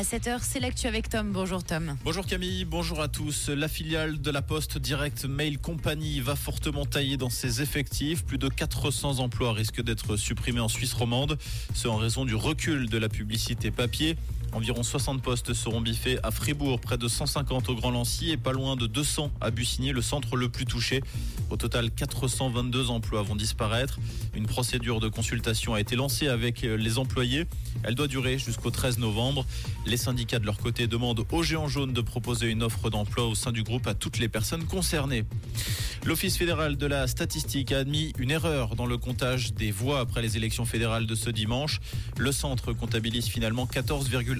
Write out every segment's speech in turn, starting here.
À 7h, c'est l'actu avec Tom. Bonjour Tom. Bonjour Camille, bonjour à tous. La filiale de la Poste Direct Mail Company va fortement tailler dans ses effectifs. Plus de 400 emplois risquent d'être supprimés en Suisse romande, ce en raison du recul de la publicité papier. Environ 60 postes seront biffés à Fribourg, près de 150 au Grand Lancy et pas loin de 200 à Bussigny, le centre le plus touché. Au total, 422 emplois vont disparaître. Une procédure de consultation a été lancée avec les employés. Elle doit durer jusqu'au 13 novembre. Les syndicats de leur côté demandent aux géants jaunes de proposer une offre d'emploi au sein du groupe à toutes les personnes concernées. L'Office fédéral de la statistique a admis une erreur dans le comptage des voix après les élections fédérales de ce dimanche. Le centre comptabilise finalement 14,1%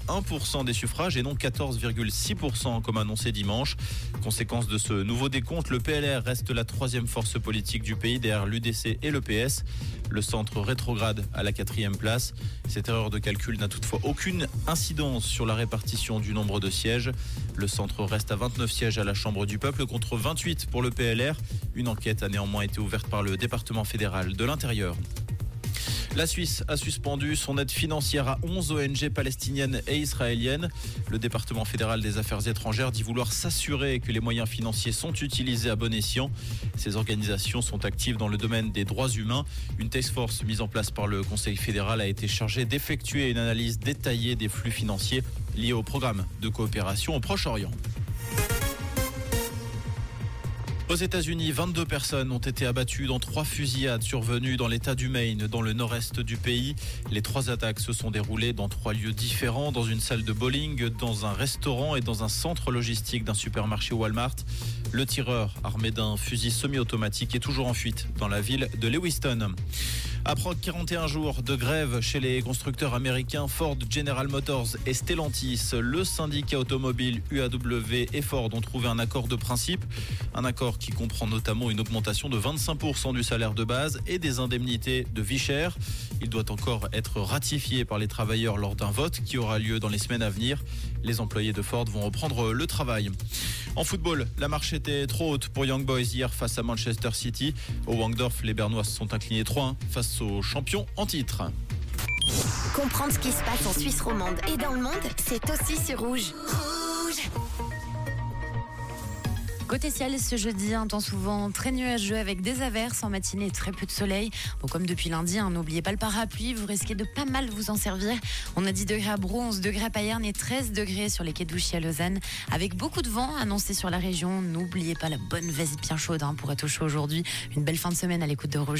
des suffrages et non 14,6% comme annoncé dimanche. Conséquence de ce nouveau décompte, le PLR reste la troisième force politique du pays derrière l'UDC et le PS. Le centre rétrograde à la quatrième place. Cette erreur de calcul n'a toutefois aucune incidence sur la répartition du nombre de sièges. Le centre reste à 29 sièges à la Chambre du Peuple contre 28 pour le PLR. Une enquête a néanmoins été ouverte par le département fédéral de l'Intérieur. La Suisse a suspendu son aide financière à 11 ONG palestiniennes et israéliennes. Le département fédéral des affaires étrangères dit vouloir s'assurer que les moyens financiers sont utilisés à bon escient. Ces organisations sont actives dans le domaine des droits humains. Une task force mise en place par le Conseil fédéral a été chargée d'effectuer une analyse détaillée des flux financiers liés au programme de coopération au Proche-Orient. Aux États-Unis, 22 personnes ont été abattues dans trois fusillades survenues dans l'État du Maine, dans le nord-est du pays. Les trois attaques se sont déroulées dans trois lieux différents, dans une salle de bowling, dans un restaurant et dans un centre logistique d'un supermarché Walmart. Le tireur, armé d'un fusil semi-automatique, est toujours en fuite dans la ville de Lewiston. Après 41 jours de grève chez les constructeurs américains Ford, General Motors et Stellantis, le syndicat automobile UAW et Ford ont trouvé un accord de principe. Un accord qui comprend notamment une augmentation de 25% du salaire de base et des indemnités de vie chère. Il doit encore être ratifié par les travailleurs lors d'un vote qui aura lieu dans les semaines à venir. Les employés de Ford vont reprendre le travail. En football, la marche était trop haute pour Young Boys hier face à Manchester City. Au Wangdorf, les Bernois se sont inclinés 3-1 face aux champions en titre. Comprendre ce qui se passe en Suisse romande et dans le monde, c'est aussi sur Rouge. Côté ciel, ce jeudi, un temps souvent très nuageux avec des averses en matinée et très peu de soleil. Bon, comme depuis lundi, hein, n'oubliez pas le parapluie, vous risquez de pas mal vous en servir. On a 10 degrés à Brou, 11 degrés à Payerne et 13 degrés sur les quais d'Ouchy à Lausanne. Avec beaucoup de vent annoncé sur la région, n'oubliez pas la bonne veste bien chaude hein, pour être au chaud aujourd'hui. Une belle fin de semaine à l'écoute de Rouge.